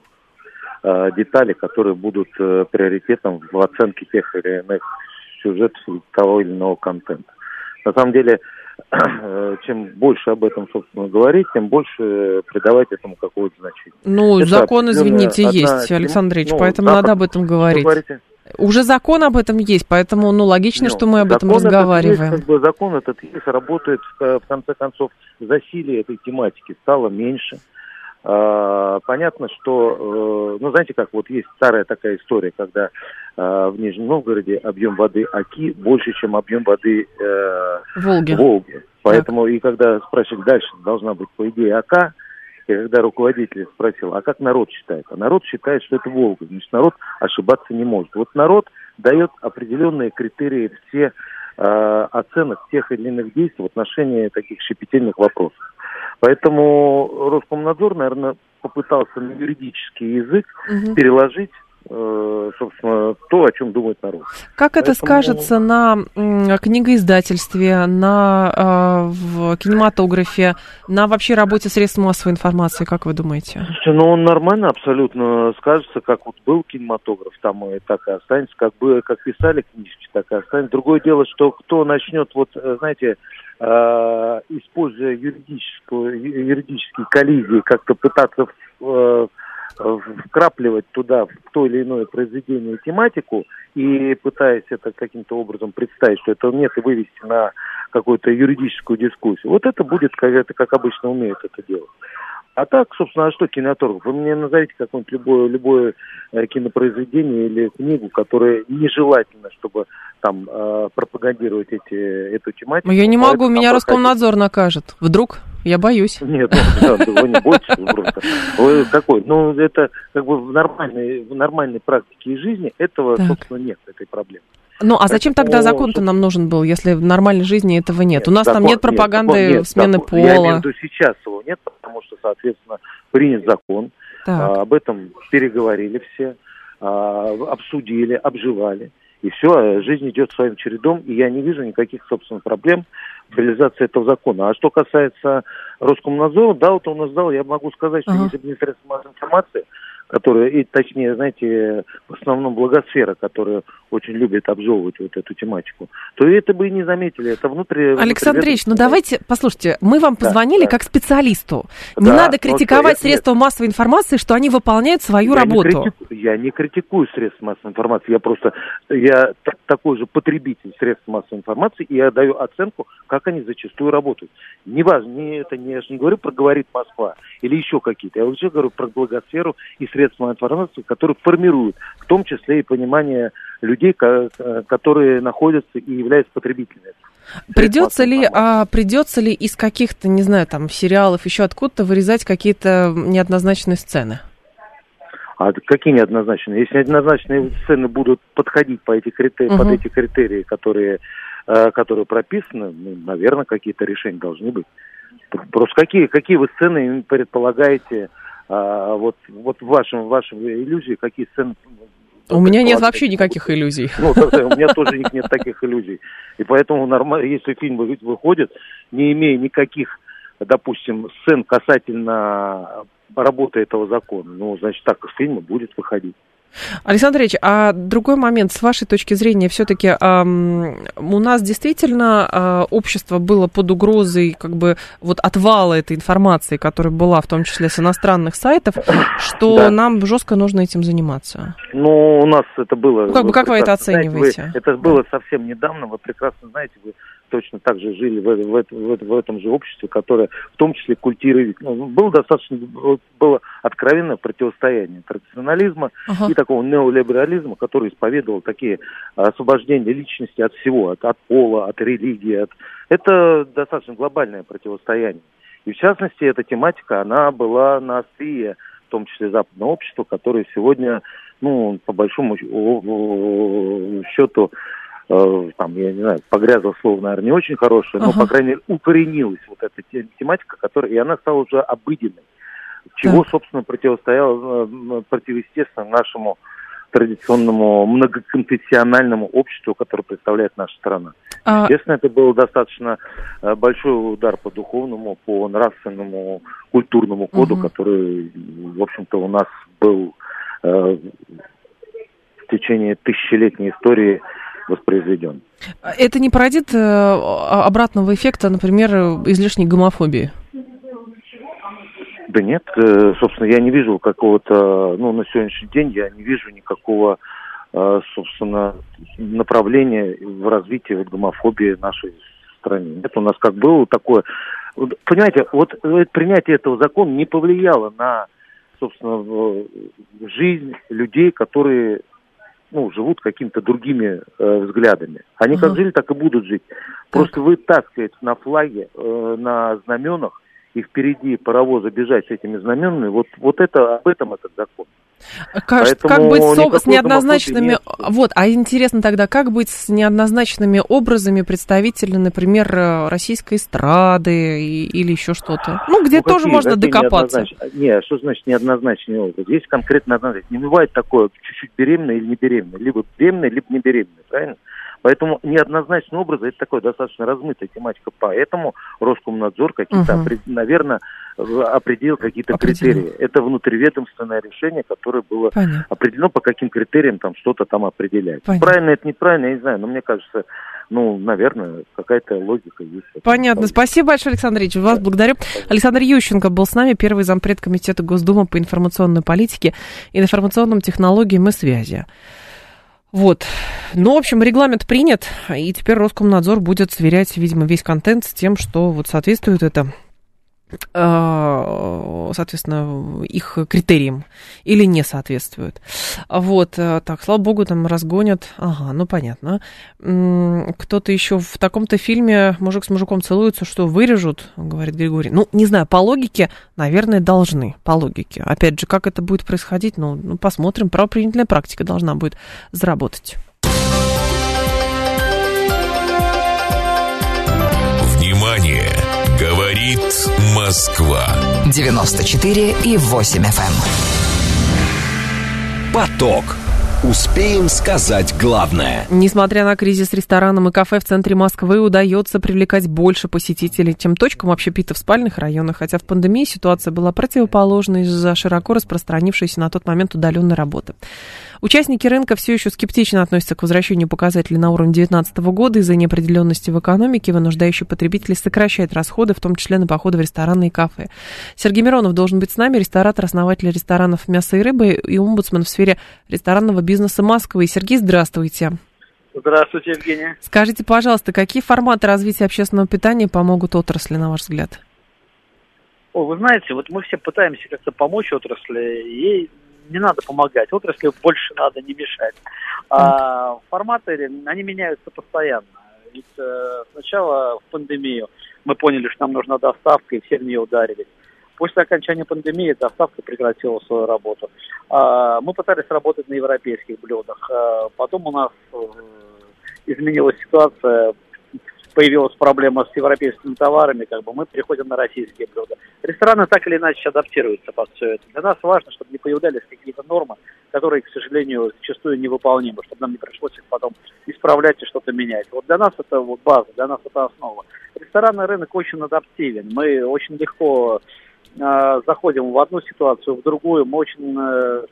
э, детали, которые будут приоритетом в оценке тех или иных сюжетов того или иного контента. На самом деле, чем больше об этом, собственно, говорить, тем больше придавать этому какое-то значение. Ну, Это закон, извините, есть, Александр Ильич, ну, поэтому запад... надо об этом говорить. Уже закон об этом есть, поэтому, ну, логично, ну, что мы об этом разговариваем. Есть, как бы, закон этот есть, работает, в конце концов, засилие этой тематики стало меньше. А, понятно, что, э, ну, знаете, как вот есть старая такая история, когда в Нижнем Новгороде объем воды Оки больше, чем объем воды э, Волги. Волги. Поэтому так. и когда спрашивали, дальше должна быть, по идее, Ока, и когда руководитель спросил, а как народ считает? А народ считает, что это Волга. Значит, народ ошибаться не может. Вот народ дает определенные критерии все э, оценок тех или иных действий в отношении таких щепетильных вопросов. Поэтому Роскомнадзор, наверное, попытался на юридический язык угу. переложить Э, собственно, то, о чем думает народ. Как Поэтому... это скажется на книгоиздательстве, на э, в кинематографе, на вообще работе средств массовой информации, как вы думаете? Слушайте, ну он нормально абсолютно скажется, как вот был кинематограф, там и так и останется, как бы как писали книжки, так и останется. Другое дело, что кто начнет, вот, э, знаете, э, используя юридическую, юридические коллизии, как-то пытаться э, вкрапливать туда в то или иное произведение тематику и пытаясь это каким-то образом представить, что это нет, и вывести на какую-то юридическую дискуссию. Вот это будет, как, это, как обычно умеют это делать. А так, собственно, а что кинотограф? Вы мне назовите какое-нибудь любое, любое э, кинопроизведение или книгу, которое нежелательно, чтобы там э, пропагандировать эти, эту тематику. Я не могу, меня Роскомнадзор накажет. Вдруг? Я боюсь. Нет, ну, да, вы не бойтесь просто. Вы какой? Ну, это как бы в нормальной, в нормальной практике и жизни этого, так. собственно, нет, этой проблемы. Ну, а зачем тогда закон-то нам нужен был, если в нормальной жизни этого нет? нет У нас закон, там нет пропаганды нет, нет, смены закон. пола. Я имею в виду, сейчас его нет, потому что, соответственно, принят закон, а, об этом переговорили все, а, обсудили, обживали. И все, жизнь идет своим чередом, и я не вижу никаких, собственно, проблем в реализации этого закона. А что касается Роскомнадзора, да, вот он издал, я могу сказать, что uh-huh. если бы не средства массовой информации, которая, и точнее, знаете, в основном благосфера, которая очень любит обжевывать вот эту тематику, то это бы и не заметили. Это внутри... Александр Андреевич, ну давайте, послушайте, мы вам позвонили да, как специалисту. Не да, надо критиковать средства я... массовой информации, что они выполняют свою я работу. Не критику, я не критикую средства массовой информации, я просто, я такой же потребитель средств массовой информации, и я даю оценку, как они зачастую работают. Неважно, не, это не, я же не говорю про «Говорит Москва» или еще какие-то, я вообще говорю про благосферу и средства информации, которые формируют, в том числе и понимание людей, которые находятся и являются потребителями. Придется ли, а, придется ли из каких-то, не знаю, там, сериалов, еще откуда-то вырезать какие-то неоднозначные сцены? А какие неоднозначные? Если неоднозначные сцены будут подходить по эти критерии, угу. под эти критерии, которые, э, которые прописаны, ну, наверное, какие-то решения должны быть. Просто какие, какие вы сцены предполагаете, а, вот, вот в вашем, в вашем иллюзии, какие сцены у меня нет вообще никаких иллюзий. Ну, у меня тоже нет таких иллюзий. И поэтому нормально, если фильм выходит, не имея никаких, допустим, сцен касательно работы этого закона, ну, значит, так из фильма будет выходить. Александр Ильич, а другой момент, с вашей точки зрения, все-таки эм, у нас действительно э, общество было под угрозой как бы вот отвала этой информации, которая была в том числе с иностранных сайтов, что да. нам жестко нужно этим заниматься? Ну, у нас это было... Ну, как, бы, как вы это оцениваете? Знаете, вы, это было совсем недавно, вы прекрасно знаете, вы точно так же жили в, в, в, в этом же обществе, которое в том числе культирует. Ну, было достаточно было откровенное противостояние традиционализма uh-huh. и такого неолиберализма, который исповедовал такие освобождения личности от всего, от, от пола, от религии. От... Это достаточно глобальное противостояние. И в частности, эта тематика, она была на острие, в том числе западного общества, которое сегодня, ну, по большому счету, Э, там, я не знаю, погрязло слово, наверное, не очень хорошее, но, ага. по крайней мере, укоренилась вот эта тематика, которая, и она стала уже обыденной, чего, да. собственно, противостояло, э, противоестественно нашему традиционному многоконфессиональному обществу, которое представляет наша страна. А... Естественно, это был достаточно э, большой удар по духовному, по нравственному, культурному коду, угу. который, в общем-то, у нас был э, в течение тысячелетней истории воспроизведен. Это не породит э, обратного эффекта, например, излишней гомофобии? Да нет, э, собственно, я не вижу какого-то, ну, на сегодняшний день я не вижу никакого, э, собственно, направления в развитии вот гомофобии нашей стране. Нет, у нас как было такое... Понимаете, вот принятие этого закона не повлияло на, собственно, жизнь людей, которые ну, живут какими-то другими э, взглядами. Они uh-huh. как жили, так и будут жить. Так. Просто вы таскаете на флаге, э, на знаменах, и впереди паровоза бежать с этими знаменами, вот, вот это, об этом этот закон. Как, как быть с, с неоднозначными... Вот, а интересно тогда, как быть с неоднозначными образами представителей, например, российской эстрады и, или еще что-то? Ну, где ну, тоже какие, можно какие докопаться. Нет, что значит неоднозначный образ? Есть конкретно однозначно. Не бывает такое, чуть-чуть беременная или не беременная. Либо беременная, либо не беременная, правильно? Поэтому неоднозначный образ это такой достаточно размытая тематика. Поэтому Роскомнадзор какие-то, угу. наверное, определил какие-то критерии. Это внутриведомственное решение, которое было Понятно. определено, по каким критериям там что-то там определять. Понятно. Правильно это неправильно, я не знаю, но мне кажется, ну, наверное, какая-то логика есть. Понятно. Спасибо большое, Александр Ильич. Вас да. благодарю. Александр Ющенко был с нами, первый зампред Комитета Госдумы по информационной политике, информационным технологиям и связи. Вот. Ну, в общем, регламент принят, и теперь Роскомнадзор будет сверять, видимо, весь контент с тем, что вот соответствует это соответственно, их критериям или не соответствуют. Вот, э, так, слава богу, там разгонят. Ага, ну понятно. Кто-то еще в таком-то фильме мужик с мужиком целуются, что вырежут, говорит Григорий. Ну, не знаю, по логике, наверное, должны, по логике. Опять же, как это будет происходить, ну, ну посмотрим. Правоприменительная практика должна будет заработать. Говорит Москва. 94 и 8 FM. Эм. Поток. Успеем сказать главное. Несмотря на кризис ресторанам и кафе в центре Москвы, удается привлекать больше посетителей, чем точкам общепита в спальных районах. Хотя в пандемии ситуация была противоположной из-за широко распространившейся на тот момент удаленной работы. Участники рынка все еще скептично относятся к возвращению показателей на уровень 2019 года из-за неопределенности в экономике, вынуждающей потребителей сокращать расходы, в том числе на походы в рестораны и кафе. Сергей Миронов должен быть с нами, ресторатор, основатель ресторанов мяса и рыбы и омбудсмен в сфере ресторанного бизнеса Москвы. Сергей, здравствуйте. Здравствуйте, Евгения. Скажите, пожалуйста, какие форматы развития общественного питания помогут отрасли, на ваш взгляд? О, вы знаете, вот мы все пытаемся как-то помочь отрасли, и не надо помогать, отрасли больше надо не мешать. А форматы, они меняются постоянно. Ведь э, сначала в пандемию мы поняли, что нам нужна доставка, и все в нее ударились. После окончания пандемии доставка прекратила свою работу. А, мы пытались работать на европейских блюдах. А, потом у нас э, изменилась ситуация, появилась проблема с европейскими товарами, как бы мы переходим на российские блюда. Рестораны так или иначе адаптируются под все это. Для нас важно, чтобы не появлялись какие-то нормы, которые, к сожалению, зачастую невыполнимы, чтобы нам не пришлось их потом исправлять и что-то менять. Вот для нас это вот база, для нас это основа. Ресторанный рынок очень адаптивен. Мы очень легко э, заходим в одну ситуацию, в другую. Мы очень э,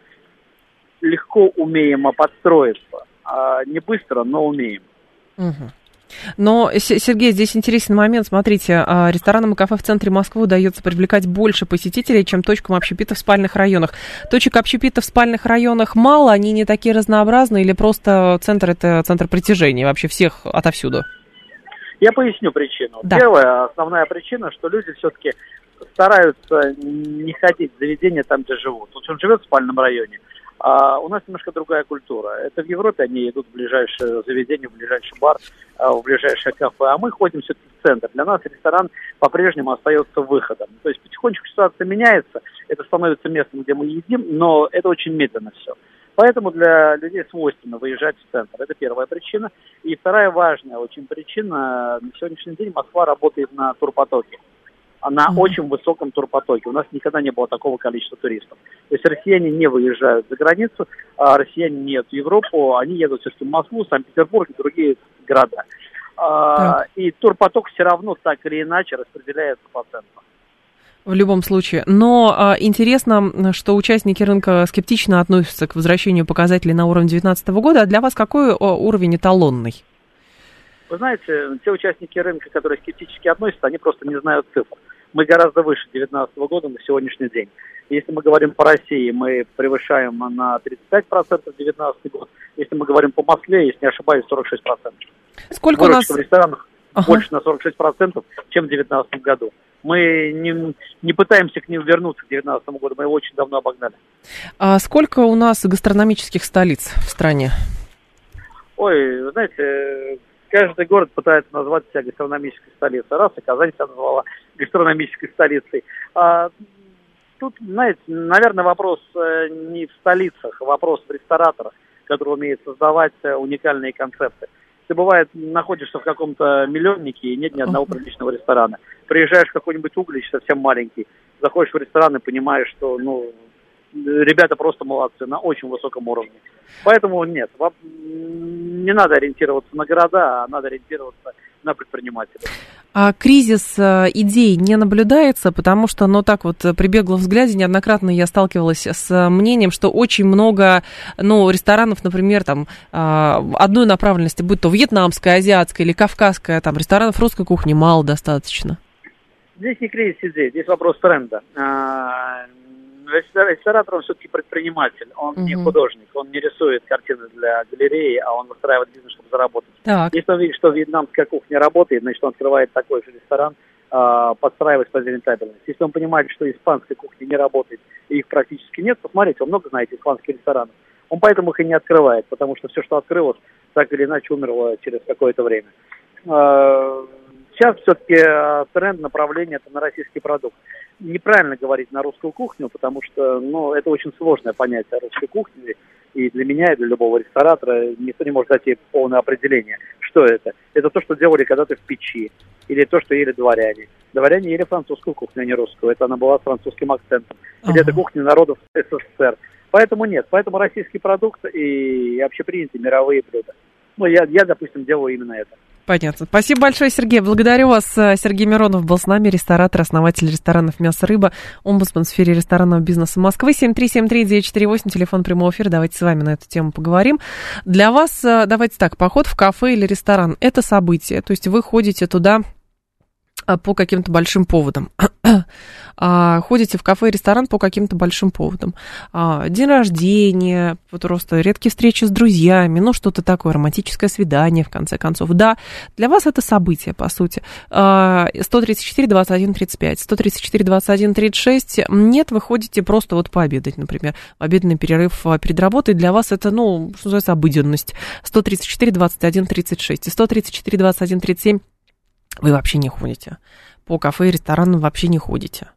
легко умеем подстроиться. А не быстро, но умеем. Угу. Но, Сергей, здесь интересный момент. Смотрите, а, ресторанам и кафе в центре Москвы удается привлекать больше посетителей, чем точкам общепита в спальных районах. Точек общепита в спальных районах мало, они не такие разнообразные, или просто центр это центр притяжения вообще всех отовсюду? Я поясню причину. Да. Первая, основная причина, что люди все-таки стараются не ходить в заведения там, где живут. Вот он живет в спальном районе – а у нас немножко другая культура. Это в Европе они идут в ближайшее заведение, в ближайший бар, а, в ближайшее кафе, а мы ходим все-таки в центр. Для нас ресторан по-прежнему остается выходом. То есть потихонечку ситуация меняется, это становится местом, где мы едим, но это очень медленно все. Поэтому для людей свойственно выезжать в центр. Это первая причина. И вторая важная очень причина. На сегодняшний день Москва работает на турпотоке на mm-hmm. очень высоком турпотоке. У нас никогда не было такого количества туристов. То есть россияне не выезжают за границу, а россияне не едут в Европу, они едут все-таки в Москву, Санкт-Петербург и другие города. А, и турпоток все равно так или иначе распределяется по центрам. В любом случае. Но а, интересно, что участники рынка скептично относятся к возвращению показателей на уровень 2019 года. А для вас какой уровень эталонный? Вы знаете, те участники рынка, которые скептически относятся, они просто не знают цифр мы гораздо выше 2019 года на сегодняшний день. Если мы говорим по России, мы превышаем на 35% 2019 год. Если мы говорим по Москве, если не ошибаюсь, 46%. Сколько Выручка у нас... в ресторанах ага. больше на 46%, чем в 2019 году. Мы не, не пытаемся к ним вернуться к 2019 году, мы его очень давно обогнали. А сколько у нас гастрономических столиц в стране? Ой, вы знаете, каждый город пытается назвать себя гастрономической столицей. Раз, и Казань себя назвала гастрономической столицей. А, тут, знаете, наверное, вопрос э, не в столицах, вопрос в рестораторах, которые умеют создавать э, уникальные концепты. Ты, бывает, находишься в каком-то миллионнике и нет ни одного приличного ресторана. Приезжаешь в какой-нибудь углич совсем маленький, заходишь в ресторан и понимаешь, что, ну, ребята просто молодцы, на очень высоком уровне. Поэтому нет, не надо ориентироваться на города, а надо ориентироваться на предпринимателей. А кризис э, идей не наблюдается, потому что, ну так вот, при беглом взгляде неоднократно я сталкивалась с мнением, что очень много, ну, ресторанов, например, там, а, одной направленности, будь то вьетнамская, азиатская или кавказская, там, ресторанов русской кухни мало достаточно. Здесь не кризис идей, здесь вопрос тренда а, ресторатором все-таки предприниматель, он угу. не художник, он не рисует картины для галереи, а он выстраивает бизнес, чтобы заработать. Так. Если он видит, что вьетнамская кухня работает, значит, он открывает такой же ресторан, э, подстраиваясь под рентабельность. Если он понимает, что испанская кухня не работает, и их практически нет, посмотрите, вы много знаете испанских ресторанов. Он поэтому их и не открывает, потому что все, что открылось, так или иначе умерло через какое-то время. Сейчас все-таки э, тренд направления это на российский продукт неправильно говорить на русскую кухню, потому что ну, это очень сложное понятие русской кухни. И для меня, и для любого ресторатора никто не может дать ей полное определение. Что это? Это то, что делали когда-то в печи. Или то, что ели дворяне. Дворяне ели французскую кухню, а не русскую. Это она была с французским акцентом. Или uh-huh. это кухня народов СССР. Поэтому нет. Поэтому российский продукт и общепринятые мировые блюда. Ну, я, я, допустим, делаю именно это. Понятно. Спасибо большое, Сергей. Благодарю вас. Сергей Миронов был с нами, ресторатор, основатель ресторанов «Мясо, рыба», омбудсман в сфере ресторанного бизнеса Москвы. 7373948, телефон прямого эфира. Давайте с вами на эту тему поговорим. Для вас, э, давайте так, поход в кафе или ресторан – это событие. То есть вы ходите туда э, по каким-то большим поводам. а, ходите в кафе и ресторан по каким-то большим поводам. А, день рождения, просто редкие встречи с друзьями, ну, что-то такое, романтическое свидание, в конце концов. Да, для вас это событие, по сути. 134, 21, 35, 134, 21, 36. Нет, вы ходите просто вот пообедать, например. Обеденный перерыв а, перед работой для вас это, ну, что называется, обыденность. 134, 21, 36. И 134, 21, 37 вы вообще не ходите. По кафе и ресторанам вообще не ходите.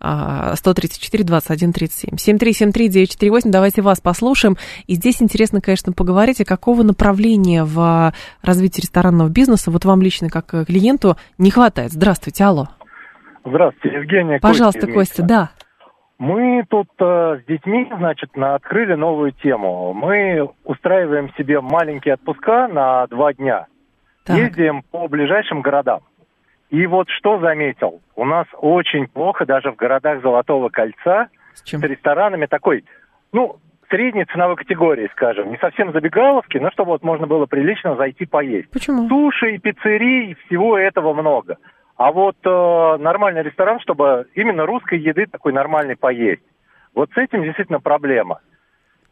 134, 21, 37. 7373 948. Давайте вас послушаем. И здесь интересно, конечно, поговорить, о какого направления в развитии ресторанного бизнеса вот вам лично, как клиенту, не хватает. Здравствуйте, алло. Здравствуйте, Евгения. Пожалуйста, Костя, Костя да. Мы тут э, с детьми, значит, на, открыли новую тему. Мы устраиваем себе маленькие отпуска на два дня. Так. Ездим по ближайшим городам. И вот что заметил, у нас очень плохо даже в городах Золотого кольца с, чем? с ресторанами такой, ну, средней ценовой категории, скажем. Не совсем забегаловки, но чтобы вот можно было прилично зайти поесть. Почему? Суши, пиццерий, всего этого много. А вот э, нормальный ресторан, чтобы именно русской еды такой нормальный поесть. Вот с этим действительно проблема.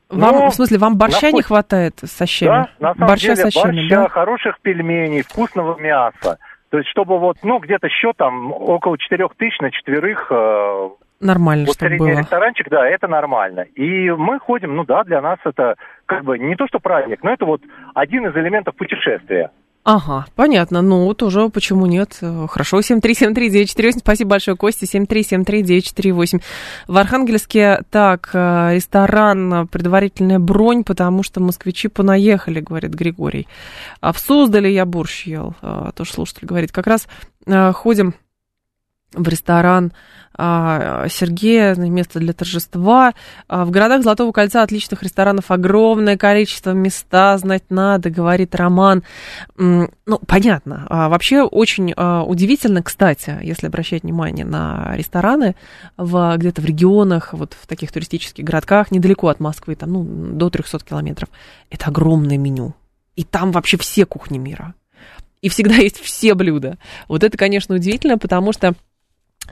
Вам, Но, в смысле, вам борща находит... не хватает со щами? Да, на самом борща деле, со щами, борща, да? хороших пельменей, вкусного мяса. То есть, чтобы вот, ну, где-то счет там около 4 тысяч на четверых... Э, нормально, вот чтобы было. ресторанчик, да, это нормально. И мы ходим, ну да, для нас это как бы не то, что праздник, но это вот один из элементов путешествия. Ага, понятно. Ну, тоже почему нет? Хорошо, 7373948. Спасибо большое, Костя. 7373948. В Архангельске, так, э, ресторан, предварительная бронь, потому что москвичи понаехали, говорит Григорий. А в Суздале я борщ ел, э, тоже слушатель говорит. Как раз э, ходим в ресторан а, Сергея, место для торжества. А, в городах Золотого кольца отличных ресторанов огромное количество, места знать надо, говорит Роман. Ну, понятно. А, вообще очень удивительно, кстати, если обращать внимание на рестораны в, где-то в регионах, вот в таких туристических городках, недалеко от Москвы, там, ну, до 300 километров. Это огромное меню. И там вообще все кухни мира. И всегда есть все блюда. Вот это, конечно, удивительно, потому что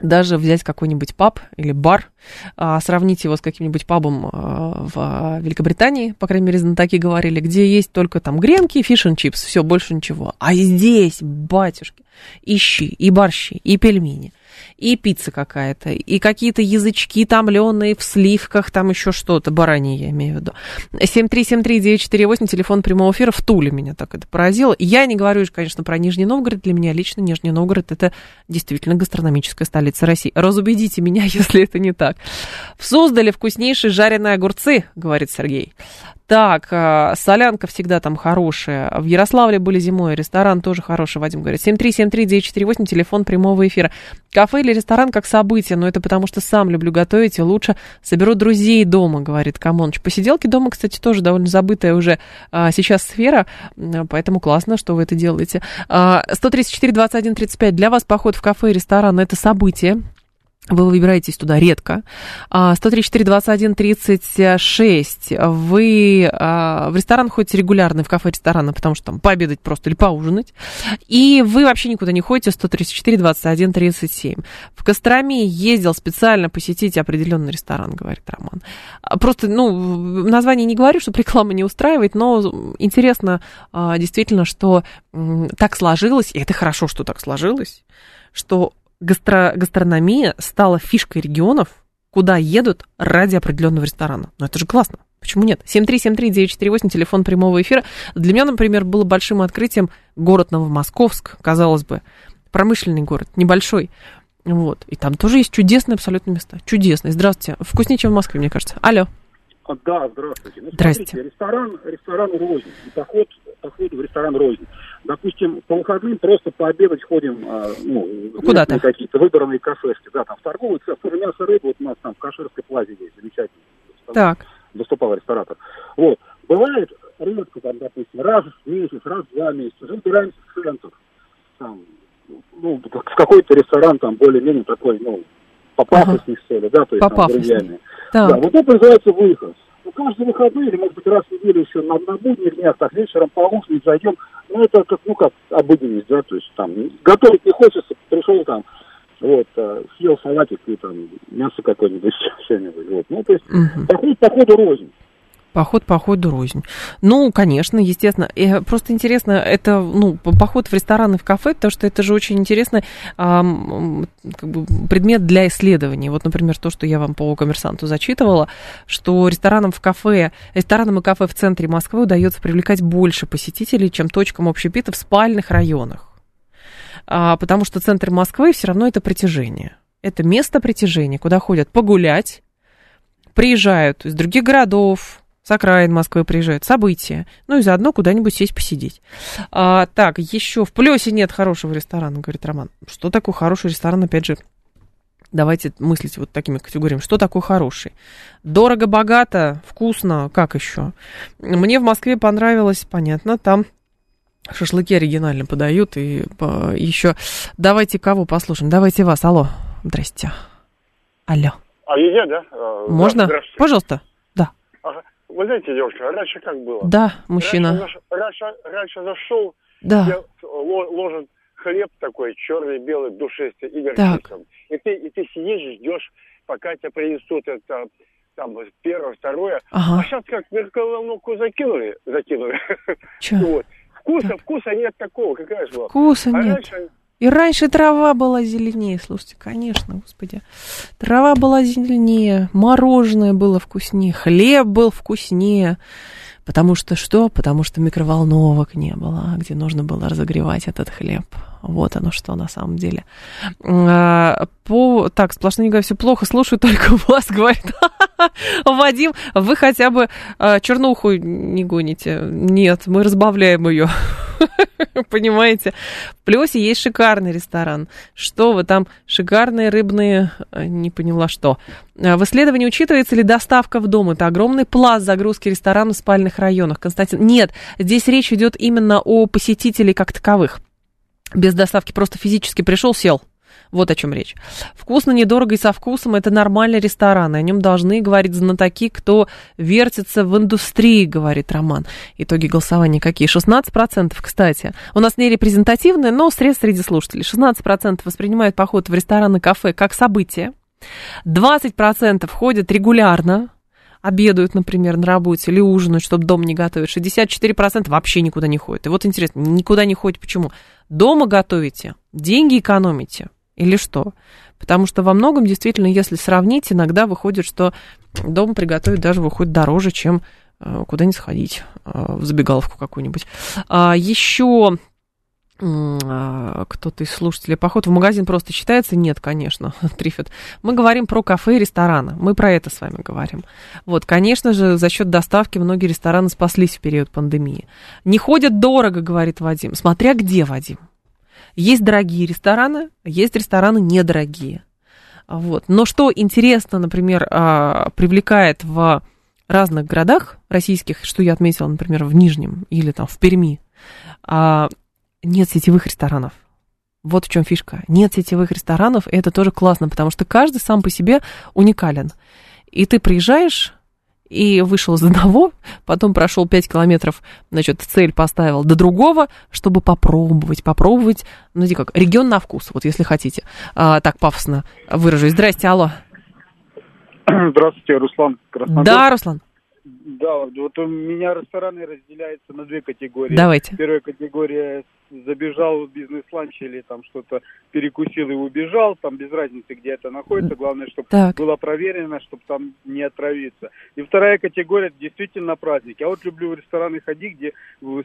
даже взять какой-нибудь паб или бар, а, сравнить его с каким-нибудь пабом а, в Великобритании, по крайней мере, знатоки говорили, где есть только там гренки, фиш and чипс, все, больше ничего. А здесь, батюшки, ищи и борщи, и пельмени, и пицца какая-то, и какие-то язычки томленые в сливках, там еще что-то, баранье я имею в виду. 7373948, телефон прямого эфира, в Туле меня так это поразило. Я не говорю, конечно, про Нижний Новгород, для меня лично Нижний Новгород это действительно гастрономическая столица России. Разубедите меня, если это не так. В Суздале вкуснейшие жареные огурцы, говорит Сергей. Так, э, солянка всегда там хорошая. В Ярославле были зимой, ресторан тоже хороший, Вадим говорит. 7373948, телефон прямого эфира. Кафе или ресторан как событие, но это потому что сам люблю готовить и лучше соберу друзей дома, говорит Камоныч. Посиделки дома, кстати, тоже довольно забытая уже а, сейчас сфера, поэтому классно, что вы это делаете. А, 134 21 35 для вас поход в кафе и ресторан это событие. Вы выбираетесь туда редко. 134, 21, 36. Вы а, в ресторан ходите регулярно, в кафе ресторана, потому что там пообедать просто или поужинать. И вы вообще никуда не ходите. 134, 21, 37. В Костроме ездил специально посетить определенный ресторан, говорит Роман. А, просто, ну, название не говорю, чтобы реклама не устраивает, но интересно а, действительно, что так сложилось, и это хорошо, что так сложилось, что гастро гастрономия стала фишкой регионов, куда едут ради определенного ресторана. Ну, это же классно. Почему нет? 7373948, телефон прямого эфира. Для меня, например, было большим открытием город Новомосковск, казалось бы. Промышленный город, небольшой. Вот. И там тоже есть чудесные абсолютно места. Чудесные. Здравствуйте. Вкуснее, чем в Москве, мне кажется. Алло. Да, здравствуйте. Ну, здравствуйте. Смотрите, ресторан, ресторан рознь. Поход, поход в ресторан рознь допустим, по выходным просто пообедать ходим, а, ну, куда-то какие-то выбранные кафешки, да, там в торговый цех, тоже мясо, рыба, вот у нас там в Каширской плазе есть, замечательно. Так. Выступал ресторатор. Вот. Бывает редко, там, допустим, раз в месяц, раз в два месяца, забираемся в центр, там, ну, в какой-то ресторан, там, более-менее такой, ну, попафостный, ага. что ли, да, то есть, там, друзьями. Да, вот это называется выход. Ну, каждый выходной, или, может быть, раз в неделю еще на, на будних днях, так, вечером поужинать, зайдем, ну, это как, ну, как обыденность, да, то есть там готовить не хочется, пришел там, вот, а, съел салатик и там мясо какое-нибудь, что-нибудь, вот. Ну, то есть, угу. поход по ходу рознь. Поход по ходу рознь. Ну, конечно, естественно. И просто интересно, это, ну, поход в рестораны, в кафе, потому что это же очень интересный а, как бы, предмет для исследований. Вот, например, то, что я вам по коммерсанту зачитывала, что ресторанам в кафе, ресторанам и кафе в центре Москвы удается привлекать больше посетителей, чем точкам общепита в спальных районах. А, потому что центр Москвы все равно это притяжение. Это место притяжения, куда ходят погулять, приезжают из других городов, с окраин Москвы приезжают, события. Ну и заодно куда-нибудь сесть посидеть. А, так, еще в Плесе нет хорошего ресторана, говорит Роман. Что такое хороший ресторан, опять же? Давайте мыслить вот такими категориями. Что такое хороший? Дорого, богато, вкусно, как еще? Мне в Москве понравилось, понятно, там шашлыки оригинально подают. И еще давайте кого послушаем? Давайте вас. Алло. Здрасте. Алло. А я, да? А, Можно? Пожалуйста. Да. Ага. Вы знаете, девушка, раньше как было? Да, мужчина. Раньше, раньше, раньше зашел, да. ложен хлеб такой, черный, белый, душистый, и горчицем. И ты, и ты сидишь, ждешь, пока тебе принесут это там первое, второе. Ага. А сейчас как микроволновку закинули, закинули. Че? вот. Вкуса, так. вкуса нет такого, какая же была. Вкуса а нет. Раньше, и раньше трава была зеленее, слушайте, конечно, господи. Трава была зеленее, мороженое было вкуснее, хлеб был вкуснее. Потому что что? Потому что микроволновок не было, где нужно было разогревать этот хлеб. Вот оно что на самом деле. А, по... Так, говорю, все плохо, слушаю только вас, говорит. Вадим, вы хотя бы а, чернуху не гоните. Нет, мы разбавляем ее. Понимаете? В Плесе есть шикарный ресторан. Что вы там, шикарные рыбные, э, не поняла что. А, в исследовании учитывается ли доставка в дом? Это огромный пласт загрузки ресторанов в спальных районах. Константин, нет, здесь речь идет именно о посетителей как таковых. Без доставки просто физически пришел, сел. Вот о чем речь. Вкусно, недорого и со вкусом это нормальный ресторан. О нем должны говорить знатоки, кто вертится в индустрии, говорит Роман. Итоги голосования какие? 16%, кстати. У нас не репрезентативное, но срез среди слушателей. 16% воспринимают поход в ресторан и кафе как событие. 20% ходят регулярно, обедают, например, на работе или ужинают, чтобы дом не готовить. 64% вообще никуда не ходят. И вот интересно, никуда не ходят. Почему? Дома готовите, деньги экономите или что? Потому что во многом, действительно, если сравнить, иногда выходит, что дом приготовить даже выходит дороже, чем э, куда-нибудь сходить, э, в забегаловку какую-нибудь. А еще а, кто-то из слушателей, поход в магазин просто считается? Нет, конечно, Трифет. Мы говорим про кафе и рестораны. Мы про это с вами говорим. Вот, конечно же, за счет доставки многие рестораны спаслись в период пандемии. Не ходят дорого, говорит Вадим. Смотря где, Вадим. Есть дорогие рестораны, есть рестораны недорогие. Вот. Но что интересно, например, а, привлекает в разных городах российских, что я отметила, например, в Нижнем или там в Перми, а, нет сетевых ресторанов. Вот в чем фишка. Нет сетевых ресторанов, и это тоже классно, потому что каждый сам по себе уникален. И ты приезжаешь, и вышел из одного, потом прошел 5 километров, значит, цель поставил до другого, чтобы попробовать, попробовать, ну, знаете как, регион на вкус, вот если хотите. А, так пафосно выражусь. Здрасте, алло. Здравствуйте, Руслан Краснодар. Да, Руслан. Да, вот у меня рестораны разделяются на две категории. Давайте. Первая категория забежал в бизнес-ланч или там что-то перекусил и убежал, там без разницы, где это находится, главное, чтобы так. было проверено, чтобы там не отравиться. И вторая категория, действительно праздники. Я вот люблю в рестораны ходить, где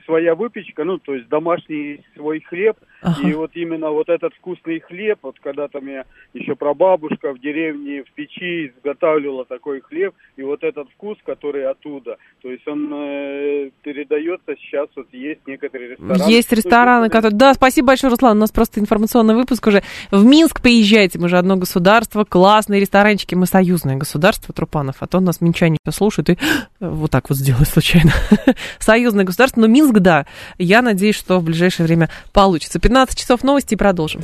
своя выпечка, ну, то есть домашний свой хлеб, ага. и вот именно вот этот вкусный хлеб, вот когда-то меня еще прабабушка в деревне в печи изготавливала такой хлеб, и вот этот вкус, который оттуда, то есть он э, передается сейчас, вот есть некоторые рестораны. Есть рестораны, которые... Да, спасибо большое, Руслан. У нас просто информационный выпуск уже. В Минск приезжайте, мы же одно государство, классные ресторанчики, мы союзное государство, Трупанов. А то нас минчане слушают и вот так вот сделают случайно. Союзное государство, но Минск, да. Я надеюсь, что в ближайшее время получится. 15 часов новости и продолжим.